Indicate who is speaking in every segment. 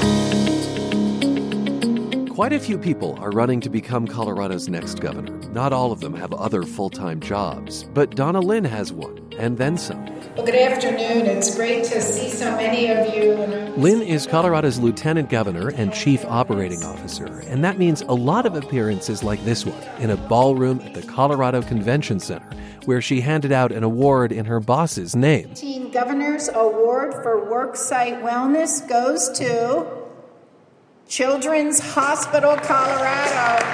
Speaker 1: Bye. Quite a few people are running to become Colorado's next governor. Not all of them have other full time jobs, but Donna Lynne has one, and then some.
Speaker 2: Well, good afternoon. It's great to see so many of you.
Speaker 1: Lynne is Colorado's lieutenant governor and chief operating officer, and that means a lot of appearances like this one in a ballroom at the Colorado Convention Center, where she handed out an award in her boss's name.
Speaker 2: Teen Governor's Award for Worksite Wellness goes to Children's Hospital Colorado.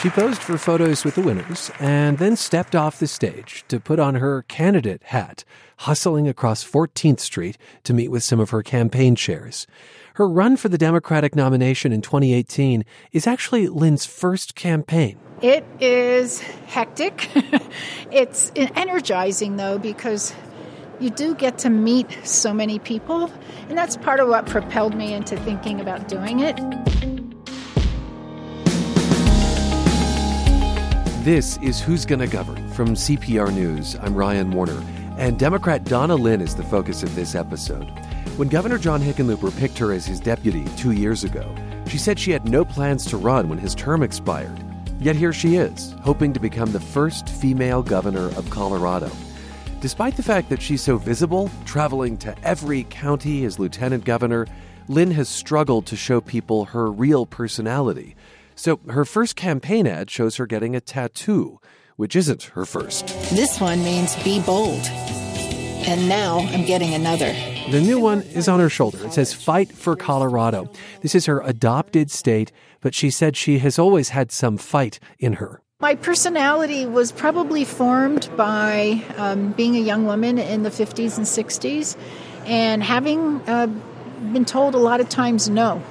Speaker 1: She posed for photos with the winners and then stepped off the stage to put on her candidate hat, hustling across 14th Street to meet with some of her campaign chairs. Her run for the Democratic nomination in 2018 is actually Lynne's first campaign.
Speaker 2: It is hectic. it's energizing, though, because you do get to meet so many people, and that's part of what propelled me into thinking about doing it.
Speaker 1: This is Who's Gonna Govern from CPR News. I'm Ryan Warner, and Democrat Donna Lynne is the focus of this episode. When Governor John Hickenlooper picked her as his deputy two years ago, she said she had no plans to run when his term expired. Yet here she is, hoping to become the first female governor of Colorado. Despite the fact that she's so visible, traveling to every county as lieutenant governor, Lynne has struggled to show people her real personality. So her first campaign ad shows her getting a tattoo, which isn't her first.
Speaker 3: This one means be bold. And now I'm getting another.
Speaker 1: The new one is on her shoulder. It says Fight for Colorado. This is her adopted state, but she said she has always had some fight in her.
Speaker 2: My personality was probably formed by um, being a young woman in the 50s and 60s and having uh, been told a lot of times no.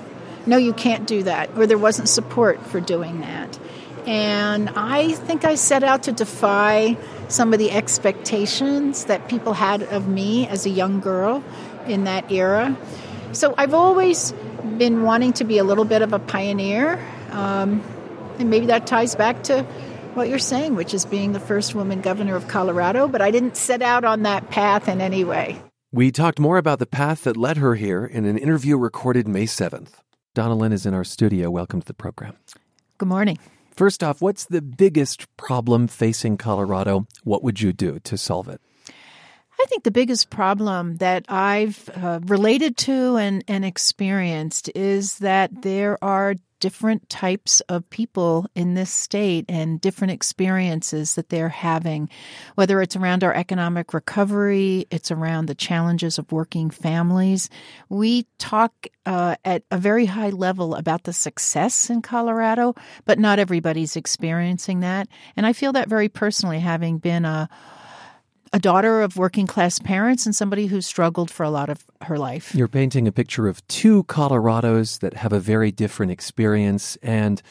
Speaker 2: No, you can't do that, or there wasn't support for doing that. And I think I set out to defy some of the expectations that people had of me as a young girl in that era. So I've always been wanting to be a little bit of a pioneer. Um, and maybe that ties back to what you're saying, which is being the first woman governor of Colorado, but I didn't set out on that path in any way.
Speaker 1: We talked more about the path that led her here in an interview recorded May 7th. Donna Lynne is in our studio. Welcome to the program.
Speaker 2: Good morning.
Speaker 1: First off, what's the biggest problem facing Colorado? What would you do to solve it?
Speaker 2: I think the biggest problem that I've uh, related to and, and experienced is that there are different types of people in this state and different experiences that they're having, whether it's around our economic recovery, it's around the challenges of working families. We talk uh, at a very high level about the success in Colorado, but not everybody's experiencing that. And I feel that very personally, having been a a daughter of working class parents and somebody who struggled for a lot of her life.
Speaker 1: You're painting a picture of two Colorados that have a very different experience and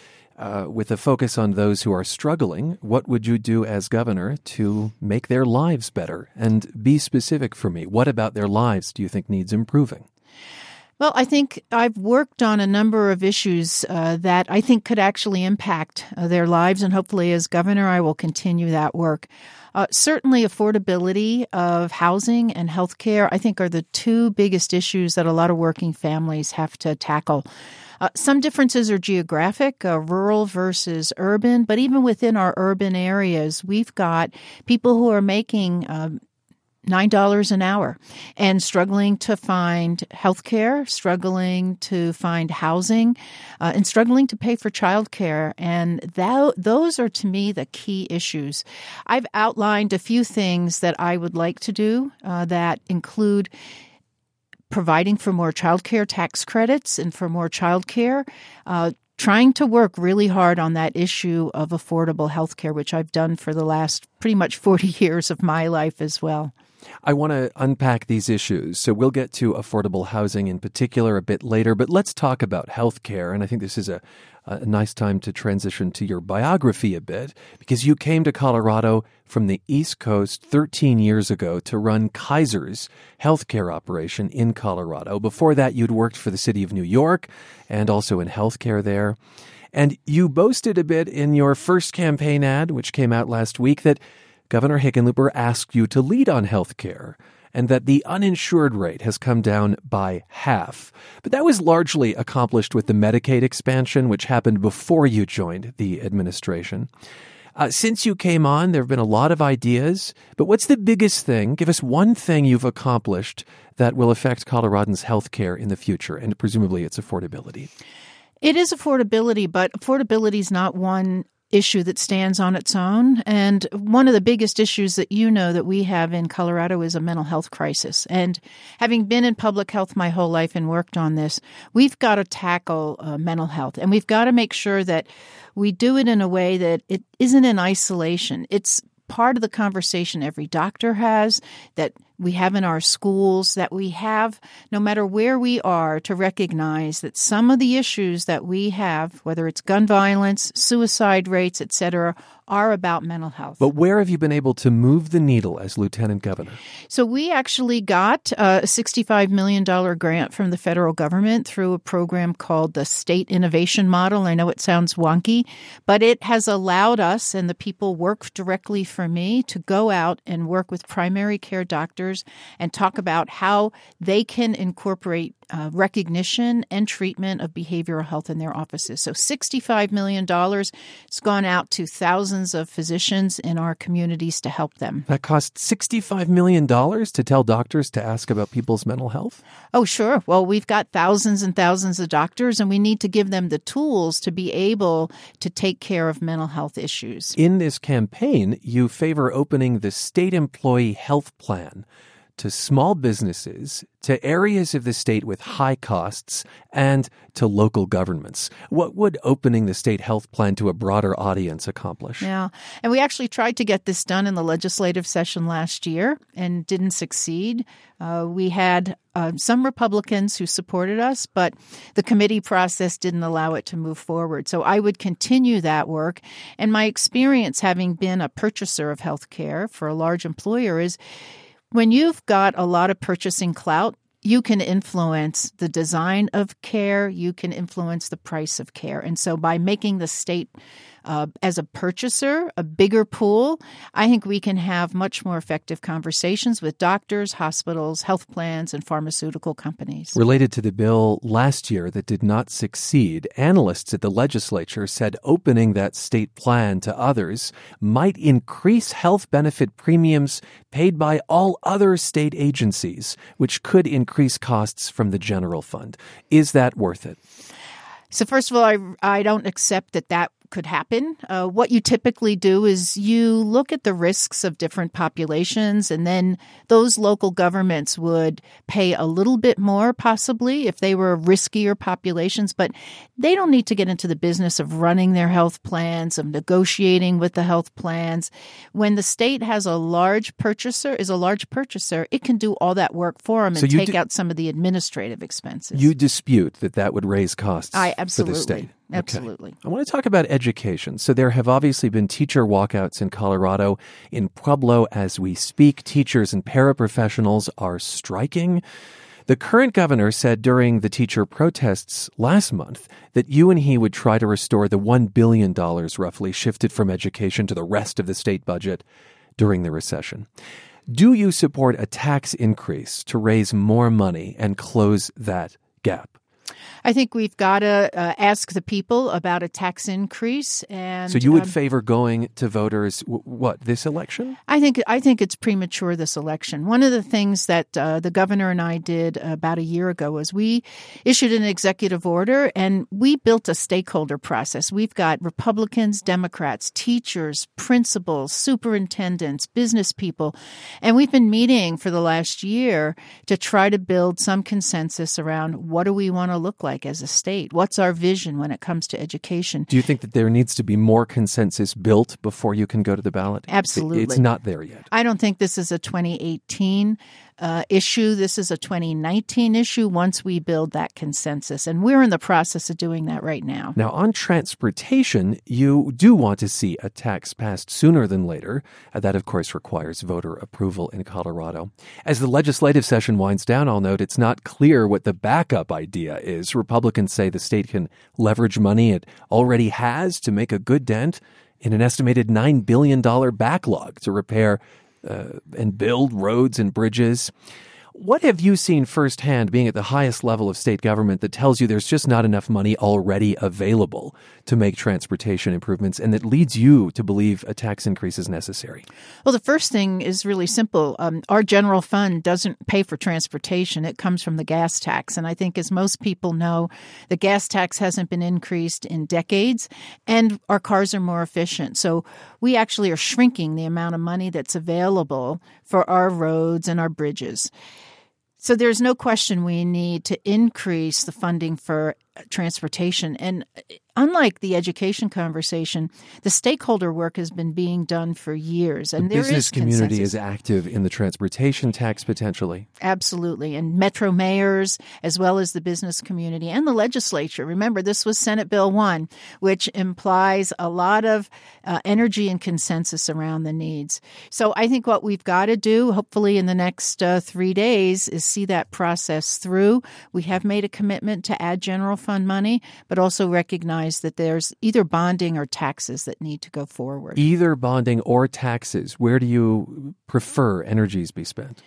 Speaker 1: uh, with a focus on those who are struggling, what would you do as governor to make their lives better? And be specific for me. What about their lives do you think needs improving?
Speaker 2: Well, I think I've worked on a number of issues uh, that I think could actually impact uh, their lives, and hopefully, as governor, I will continue that work. Uh, certainly, affordability of housing and health care, I think, are the two biggest issues that a lot of working families have to tackle. Uh, some differences are geographic, uh, rural versus urban, but even within our urban areas, we've got people who are making um, $9 an hour and struggling to find health care, struggling to find housing, uh, and struggling to pay for childcare. And that, those are to me the key issues. I've outlined a few things that I would like to do uh, that include providing for more childcare tax credits and for more childcare, uh, trying to work really hard on that issue of affordable health care, which I've done for the last pretty much 40 years of my life as well.
Speaker 1: I want to unpack these issues. So we'll get to affordable housing in particular a bit later, but let's talk about healthcare. And I think this is a, a nice time to transition to your biography a bit because you came to Colorado from the East Coast 13 years ago to run Kaiser's healthcare operation in Colorado. Before that, you'd worked for the city of New York and also in healthcare there. And you boasted a bit in your first campaign ad, which came out last week, that Governor Hickenlooper asked you to lead on health care. and that the uninsured rate has come down by half. But that was largely accomplished with the Medicaid expansion, which happened before you joined the administration. Uh, since you came on, there have been a lot of ideas, but what's the biggest thing? Give us one thing you've accomplished that will affect Coloradans' health care in the future, and presumably its affordability.
Speaker 2: It is affordability, but affordability is not one issue that stands on its own. And one of the biggest issues that you know that we have in Colorado is a mental health crisis. And having been in public health my whole life and worked on this, we've got to tackle uh, mental health and we've got to make sure that we do it in a way that it isn't in isolation. It's part of the conversation every doctor has that we have in our schools, that we have, no matter where we are, to recognize that some of the issues that we have, whether it's gun violence, suicide rates, etc., are about mental health.
Speaker 1: But where have you been able to move the needle as lieutenant governor?
Speaker 2: So we actually got a $65 million grant from the federal government through a program called the State Innovation Model. I know it sounds wonky, but it has allowed us and the people work directly for me to go out and work with primary care doctors and talk about how they can incorporate uh, recognition and treatment of behavioral health in their offices. So $65 million has gone out to thousands of physicians in our communities to help them.
Speaker 1: That cost $65 million to tell doctors to ask about people's mental health?
Speaker 2: Oh, sure. Well, we've got thousands and thousands of doctors, and we need to give them the tools to be able to take care of mental health issues.
Speaker 1: In this campaign, you favor opening the state employee health plan to small businesses, to areas of the state with high costs, and to local governments. What would opening the state health plan to a broader audience accomplish?
Speaker 2: Yeah. And we actually tried to get this done in the legislative session last year and didn't succeed. Uh, we had uh, some Republicans who supported us, but the committee process didn't allow it to move forward. So I would continue that work. And my experience having been a purchaser of health care for a large employer is when you've got a lot of purchasing clout, you can influence the design of care, you can influence the price of care. And so by making the state uh, as a purchaser, a bigger pool, I think we can have much more effective conversations with doctors, hospitals, health plans, and pharmaceutical companies.
Speaker 1: Related to the bill last year that did not succeed, analysts at the legislature said opening that state plan to others might increase health benefit premiums paid by all other state agencies, which could increase costs from the general fund. Is that worth it?
Speaker 2: So, first of all, I, I don't accept that that could happen. Uh, what you typically do is you look at the risks of different populations, and then those local governments would pay a little bit more, possibly, if they were riskier populations, but they don't need to get into the business of running their health plans, of negotiating with the health plans. When the state has a large purchaser, is a large purchaser, it can do all that work for them and so take out some of the administrative expenses.
Speaker 1: You dispute that that would raise costs
Speaker 2: I absolutely.
Speaker 1: for the state.
Speaker 2: Absolutely. Okay.
Speaker 1: I want to talk about education. So there have obviously been teacher walkouts in Colorado. In Pueblo, as we speak, teachers and paraprofessionals are striking. The current governor said during the teacher protests last month that you and he would try to restore the $1 billion roughly shifted from education to the rest of the state budget during the recession. Do you support a tax increase to raise more money and close that gap?
Speaker 2: I think we've got to uh, ask the people about a tax increase. And
Speaker 1: so, you would um, favor going to voters w- what this election?
Speaker 2: I think I think it's premature this election. One of the things that uh, the governor and I did about a year ago was we issued an executive order and we built a stakeholder process. We've got Republicans, Democrats, teachers, principals, superintendents, business people, and we've been meeting for the last year to try to build some consensus around what do we want to look like as a state? What's our vision when it comes to education?
Speaker 1: Do you think that there needs to be more consensus built before you can go to the ballot?
Speaker 2: Absolutely.
Speaker 1: It's not there yet.
Speaker 2: I don't think this is a 2018 uh, issue. This is a 2019 issue once we build that consensus. And we're in the process of doing that right now.
Speaker 1: Now, on transportation, you do want to see a tax passed sooner than later. Uh, that, of course, requires voter approval in Colorado. As the legislative session winds down, I'll note it's not clear what the backup idea is. Republicans say the state can leverage money it already has to make a good dent in an estimated $9 billion backlog to repair uh, and build roads and bridges. What have you seen firsthand being at the highest level of state government that tells you there's just not enough money already available to make transportation improvements and that leads you to believe a tax increase is necessary?
Speaker 2: Well, the first thing is really simple. Um, our general fund doesn't pay for transportation, it comes from the gas tax. And I think, as most people know, the gas tax hasn't been increased in decades and our cars are more efficient. So we actually are shrinking the amount of money that's available for our roads and our bridges. So there's no question we need to increase the funding for transportation. And unlike the education conversation, the stakeholder work has been being done for years, and
Speaker 1: the
Speaker 2: there
Speaker 1: business
Speaker 2: is
Speaker 1: community
Speaker 2: consensus.
Speaker 1: is active in the transportation tax potentially.
Speaker 2: Absolutely. And metro mayors, as well as the business community and the legislature. Remember, this was Senate Bill 1, which implies a lot of uh, energy and consensus around the needs. So I think what we've got to do, hopefully in the next uh, three days, is see that process through. We have made a commitment to add general fund money, but also recognize that there's either bonding or taxes that need to go forward.
Speaker 1: Either bonding or taxes, where do you prefer energies be spent?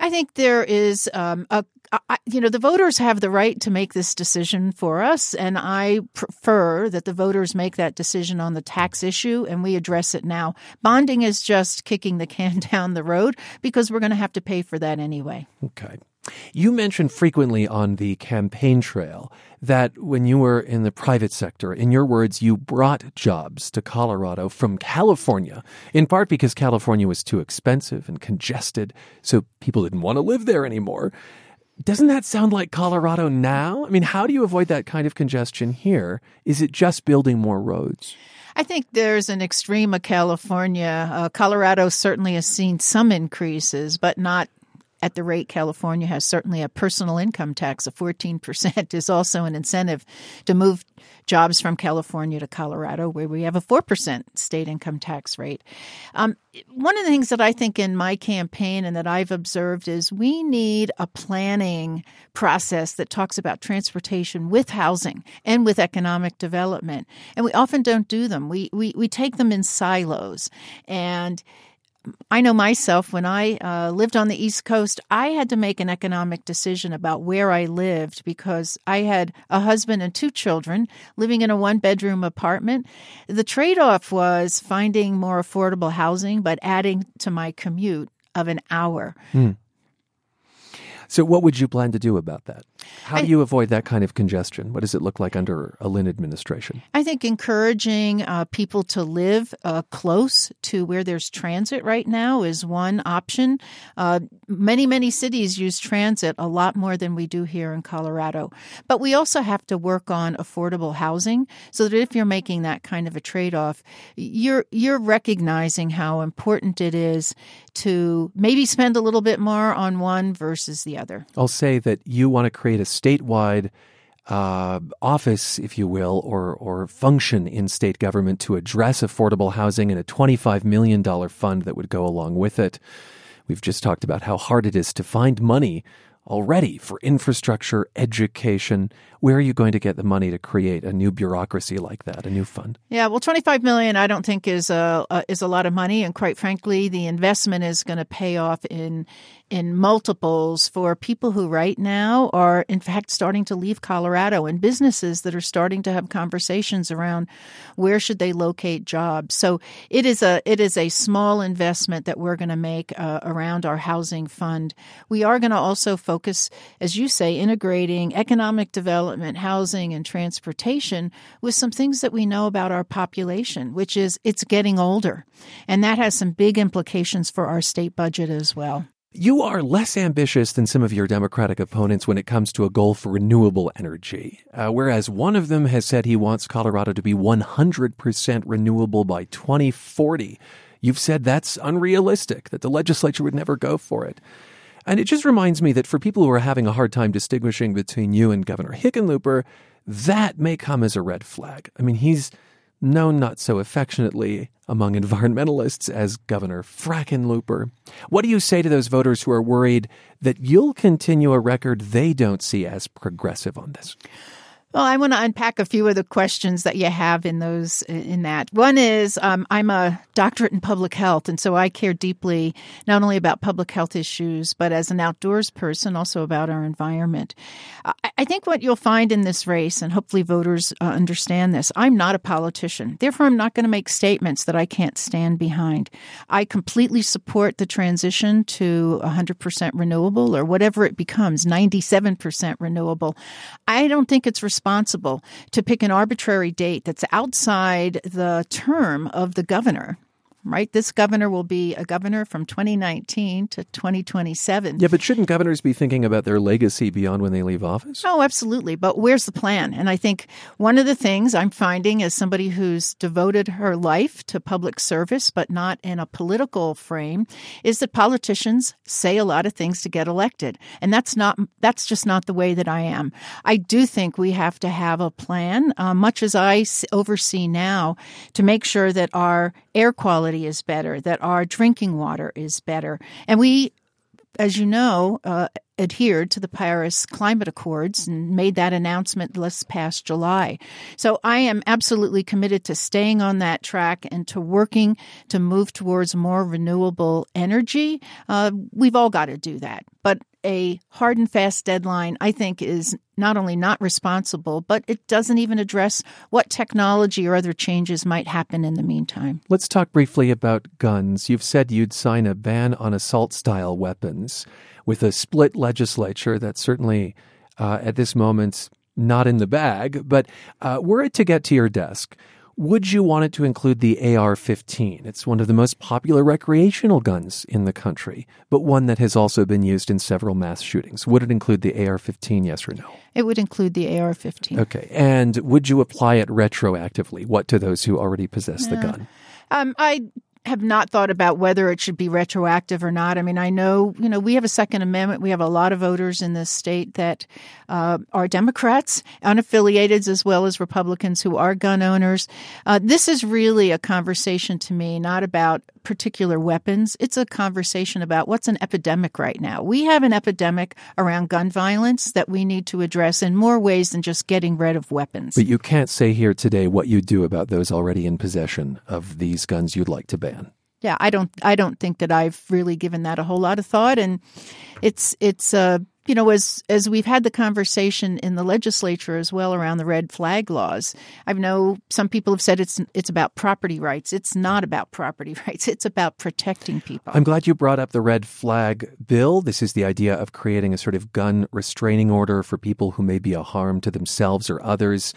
Speaker 2: I think there is um, a, I, you know, the voters have the right to make this decision for us, and I prefer that the voters make that decision on the tax issue and we address it now. Bonding is just kicking the can down the road because we're going to have to pay for that anyway.
Speaker 1: Okay. You mentioned frequently on the campaign trail that when you were in the private sector, in your words, you brought jobs to Colorado from California, in part because California was too expensive and congested, so people didn't want to live there anymore. Doesn't that sound like Colorado now? I mean, how do you avoid that kind of congestion here? Is it just building more roads?
Speaker 2: I think there's an extreme of California. Uh, Colorado certainly has seen some increases, but not at the rate California has. Certainly, a personal income tax of 14% is also an incentive to move jobs from California to Colorado, where we have a 4% state income tax rate. Um, one of the things that I think in my campaign and that I've observed is we need a planning process that talks about transportation with housing and with economic development. And we often don't do them. We, we, we take them in silos. And I know myself when I uh, lived on the East Coast, I had to make an economic decision about where I lived because I had a husband and two children living in a one bedroom apartment. The trade off was finding more affordable housing, but adding to my commute of an hour.
Speaker 1: Hmm. So, what would you plan to do about that? How do you avoid that kind of congestion? What does it look like under a Lynne administration?
Speaker 2: I think encouraging uh, people to live uh, close to where there's transit right now is one option. Uh, many, many cities use transit a lot more than we do here in Colorado. But we also have to work on affordable housing so that if you're making that kind of a trade off, you're, you're recognizing how important it is to maybe spend a little bit more on one versus the other.
Speaker 1: I'll say that you want to create a statewide uh, office, if you will, or or function in state government to address affordable housing and a $25 million fund that would go along with it. We've just talked about how hard it is to find money already for infrastructure, education. Where are you going to get the money to create a new bureaucracy like that, a new fund?
Speaker 2: Yeah, well, 25 million I don't think is a, a is a lot of money and quite frankly, the investment is going to pay off in in multiples for people who right now are in fact starting to leave Colorado and businesses that are starting to have conversations around where should they locate jobs. So it is a it is a small investment that we're going to make uh, around our housing fund. We are going to also focus as you say integrating economic development, housing and transportation with some things that we know about our population, which is it's getting older. And that has some big implications for our state budget as well.
Speaker 1: You are less ambitious than some of your Democratic opponents when it comes to a goal for renewable energy. Uh, whereas one of them has said he wants Colorado to be 100% renewable by 2040. You've said that's unrealistic, that the legislature would never go for it. And it just reminds me that for people who are having a hard time distinguishing between you and Governor Hickenlooper, that may come as a red flag. I mean, he's known not so affectionately among environmentalists as Governor Frackenlooper. What do you say to those voters who are worried that you'll continue a record they don't see as progressive on this?
Speaker 2: Well, I want to unpack a few of the questions that you have in those in that. One is um, I'm a doctorate in public health, and so I care deeply not only about public health issues, but as an outdoors person, also about our environment. I, I think what you'll find in this race, and hopefully voters uh, understand this, I'm not a politician. Therefore, I'm not going to make statements that I can't stand behind. I completely support the transition to 100% renewable or whatever it becomes, 97% renewable. I don't think it's responsible to pick an arbitrary date that's outside the term of the governor right? This governor will be a governor from 2019 to 2027.
Speaker 1: Yeah, but shouldn't governors be thinking about their legacy beyond when they leave office?
Speaker 2: Oh, absolutely. But where's the plan? And I think one of the things I'm finding as somebody who's devoted her life to public service, but not in a political frame, is that politicians say a lot of things to get elected. And that's not, that's just not the way that I am. I do think we have to have a plan, uh, much as I oversee now, to make sure that our air quality is better, that our drinking water is better. And we, as you know, uh, adhered to the Paris Climate Accords and made that announcement this past July. So I am absolutely committed to staying on that track and to working to move towards more renewable energy. Uh, we've all got to do that. But a hard and fast deadline, I think, is not only not responsible, but it doesn't even address what technology or other changes might happen in the meantime.
Speaker 1: Let's talk briefly about guns. You've said you'd sign a ban on assault style weapons with a split legislature. That's certainly, uh, at this moment, not in the bag. But uh, were it to get to your desk, would you want it to include the AR 15? It's one of the most popular recreational guns in the country, but one that has also been used in several mass shootings. Would it include the AR 15, yes or no?
Speaker 2: It would include the AR 15.
Speaker 1: Okay. And would you apply it retroactively? What to those who already possess the gun?
Speaker 2: Um, I have not thought about whether it should be retroactive or not. I mean, I know, you know, we have a Second Amendment. We have a lot of voters in this state that uh, are Democrats, unaffiliated, as well as Republicans who are gun owners. Uh, this is really a conversation to me, not about particular weapons. It's a conversation about what's an epidemic right now. We have an epidemic around gun violence that we need to address in more ways than just getting rid of weapons.
Speaker 1: But you can't say here today what you do about those already in possession of these guns you'd like to ban.
Speaker 2: Yeah, I don't. I don't think that I've really given that a whole lot of thought, and it's it's uh, you know, as as we've had the conversation in the legislature as well around the red flag laws, I know some people have said it's it's about property rights. It's not about property rights. It's about protecting people.
Speaker 1: I'm glad you brought up the red flag bill. This is the idea of creating a sort of gun restraining order for people who may be a harm to themselves or others.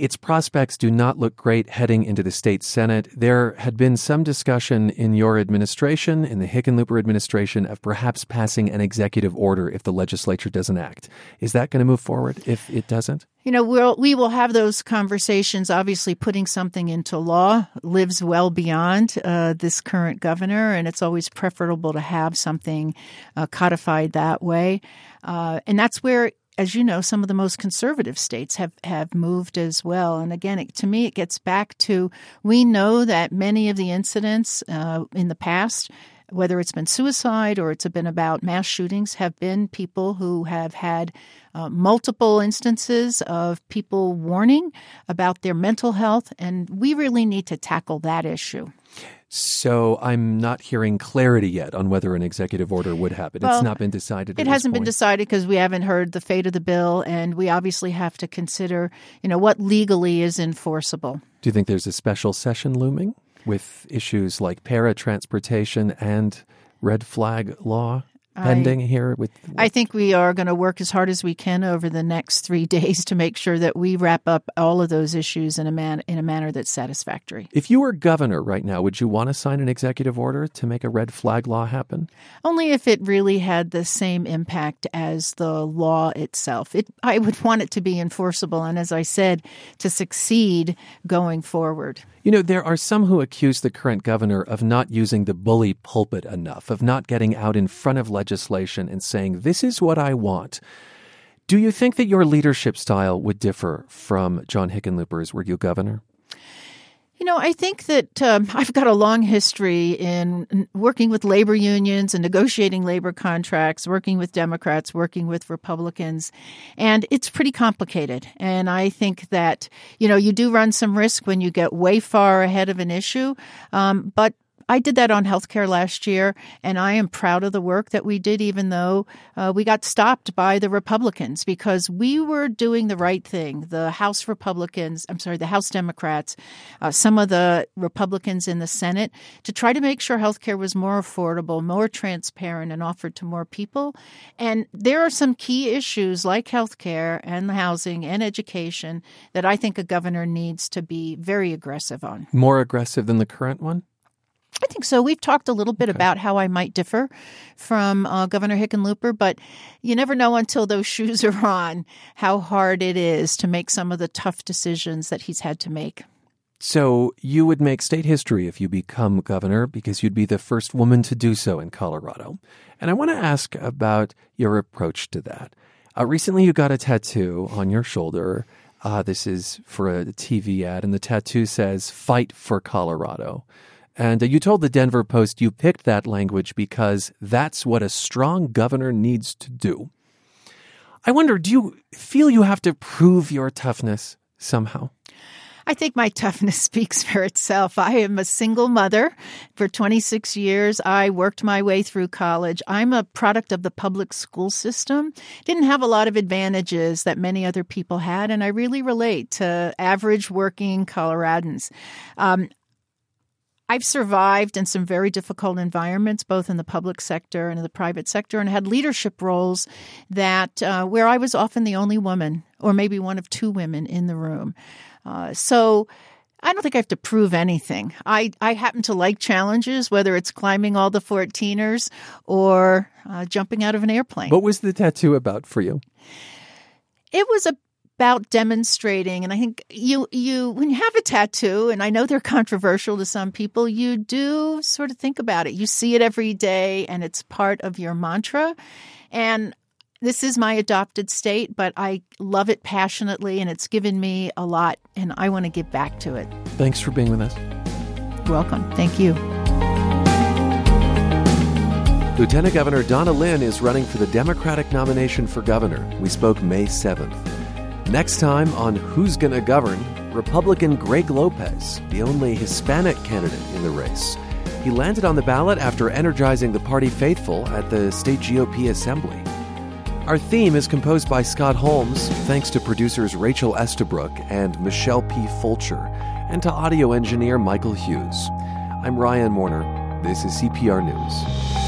Speaker 1: Its prospects do not look great heading into the state Senate. There had been some discussion in your administration, in the Hickenlooper administration, of perhaps passing an executive order if the legislature doesn't act. Is that going to move forward if it doesn't?
Speaker 2: You know, we'll, we will have those conversations. Obviously, putting something into law lives well beyond uh, this current governor, and it's always preferable to have something uh, codified that way. Uh, and that's where as you know, some of the most conservative states have, have moved as well. And again, it, to me, it gets back to we know that many of the incidents uh, in the past, whether it's been suicide or it's been about mass shootings, have been people who have had uh, multiple instances of people warning about their mental health. And we really need to tackle that issue.
Speaker 1: So I'm not hearing clarity yet on whether an executive order would happen.
Speaker 2: Well,
Speaker 1: it's not been decided.
Speaker 2: It hasn't been decided because we haven't heard the fate of the bill, and we obviously have to consider, you know, what legally is enforceable.
Speaker 1: Do you think there's a special session looming with issues like para transportation and red flag law? Pending
Speaker 2: I,
Speaker 1: here with, with,
Speaker 2: I think we are going to work as hard as we can over the next 3 days to make sure that we wrap up all of those issues in a man in a manner that's satisfactory.
Speaker 1: If you were governor right now, would you want to sign an executive order to make a red flag law happen?
Speaker 2: Only if it really had the same impact as the law itself. It I would want it to be enforceable and as I said to succeed going forward.
Speaker 1: You know, there are some who accuse the current governor of not using the bully pulpit enough, of not getting out in front of legislation and saying, This is what I want. Do you think that your leadership style would differ from John Hickenlooper's were you governor?
Speaker 2: You know, I think that um, I've got a long history in working with labor unions and negotiating labor contracts, working with Democrats, working with Republicans, and it's pretty complicated. And I think that, you know, you do run some risk when you get way far ahead of an issue, um, but I did that on healthcare last year, and I am proud of the work that we did, even though uh, we got stopped by the Republicans because we were doing the right thing. The House Republicans, I'm sorry, the House Democrats, uh, some of the Republicans in the Senate, to try to make sure healthcare was more affordable, more transparent, and offered to more people. And there are some key issues like healthcare and housing and education that I think a governor needs to be very aggressive on.
Speaker 1: More aggressive than the current one?
Speaker 2: I think so. We've talked a little bit okay. about how I might differ from uh, Governor Hickenlooper, but you never know until those shoes are on how hard it is to make some of the tough decisions that he's had to make.
Speaker 1: So you would make state history if you become governor because you'd be the first woman to do so in Colorado. And I want to ask about your approach to that. Uh, recently, you got a tattoo on your shoulder. Uh, this is for a TV ad, and the tattoo says "Fight for Colorado." And uh, you told the Denver Post you picked that language because that's what a strong governor needs to do. I wonder, do you feel you have to prove your toughness somehow?
Speaker 2: I think my toughness speaks for itself. I am a single mother for 26 years. I worked my way through college. I'm a product of the public school system. Didn't have a lot of advantages that many other people had, and I really relate to average working Coloradans. Um, I've survived in some very difficult environments, both in the public sector and in the private sector, and had leadership roles that uh, where I was often the only woman, or maybe one of two women in the room. Uh, so. I don't think I have to prove anything. I, I happen to like challenges, whether it's climbing all the 14ers or uh, jumping out of an airplane.
Speaker 1: What was the tattoo about for you?
Speaker 2: It was a about demonstrating. And i think you you when you have a tattoo and i know they're controversial to some people you do sort of think about it. You see it every day and it's part of your mantra. And this is my adopted state but i love it passionately and it's given me a lot and i want to give back to it.
Speaker 1: Thanks for being with us.
Speaker 2: Welcome. Thank you.
Speaker 1: Lieutenant Governor Donna Lynne is running for the Democratic nomination for governor. We spoke May 7th. Next time on Who's Gonna Govern, Republican Greg Lopez, the only Hispanic candidate in the race. He landed on the ballot after energizing the party faithful at the state GOP assembly. Our theme is composed by Scott Holmes, thanks to producers Rachel Estabrook and Michelle P. Fulcher, and to audio engineer Michael Hughes. I'm Ryan Warner. This is CPR News.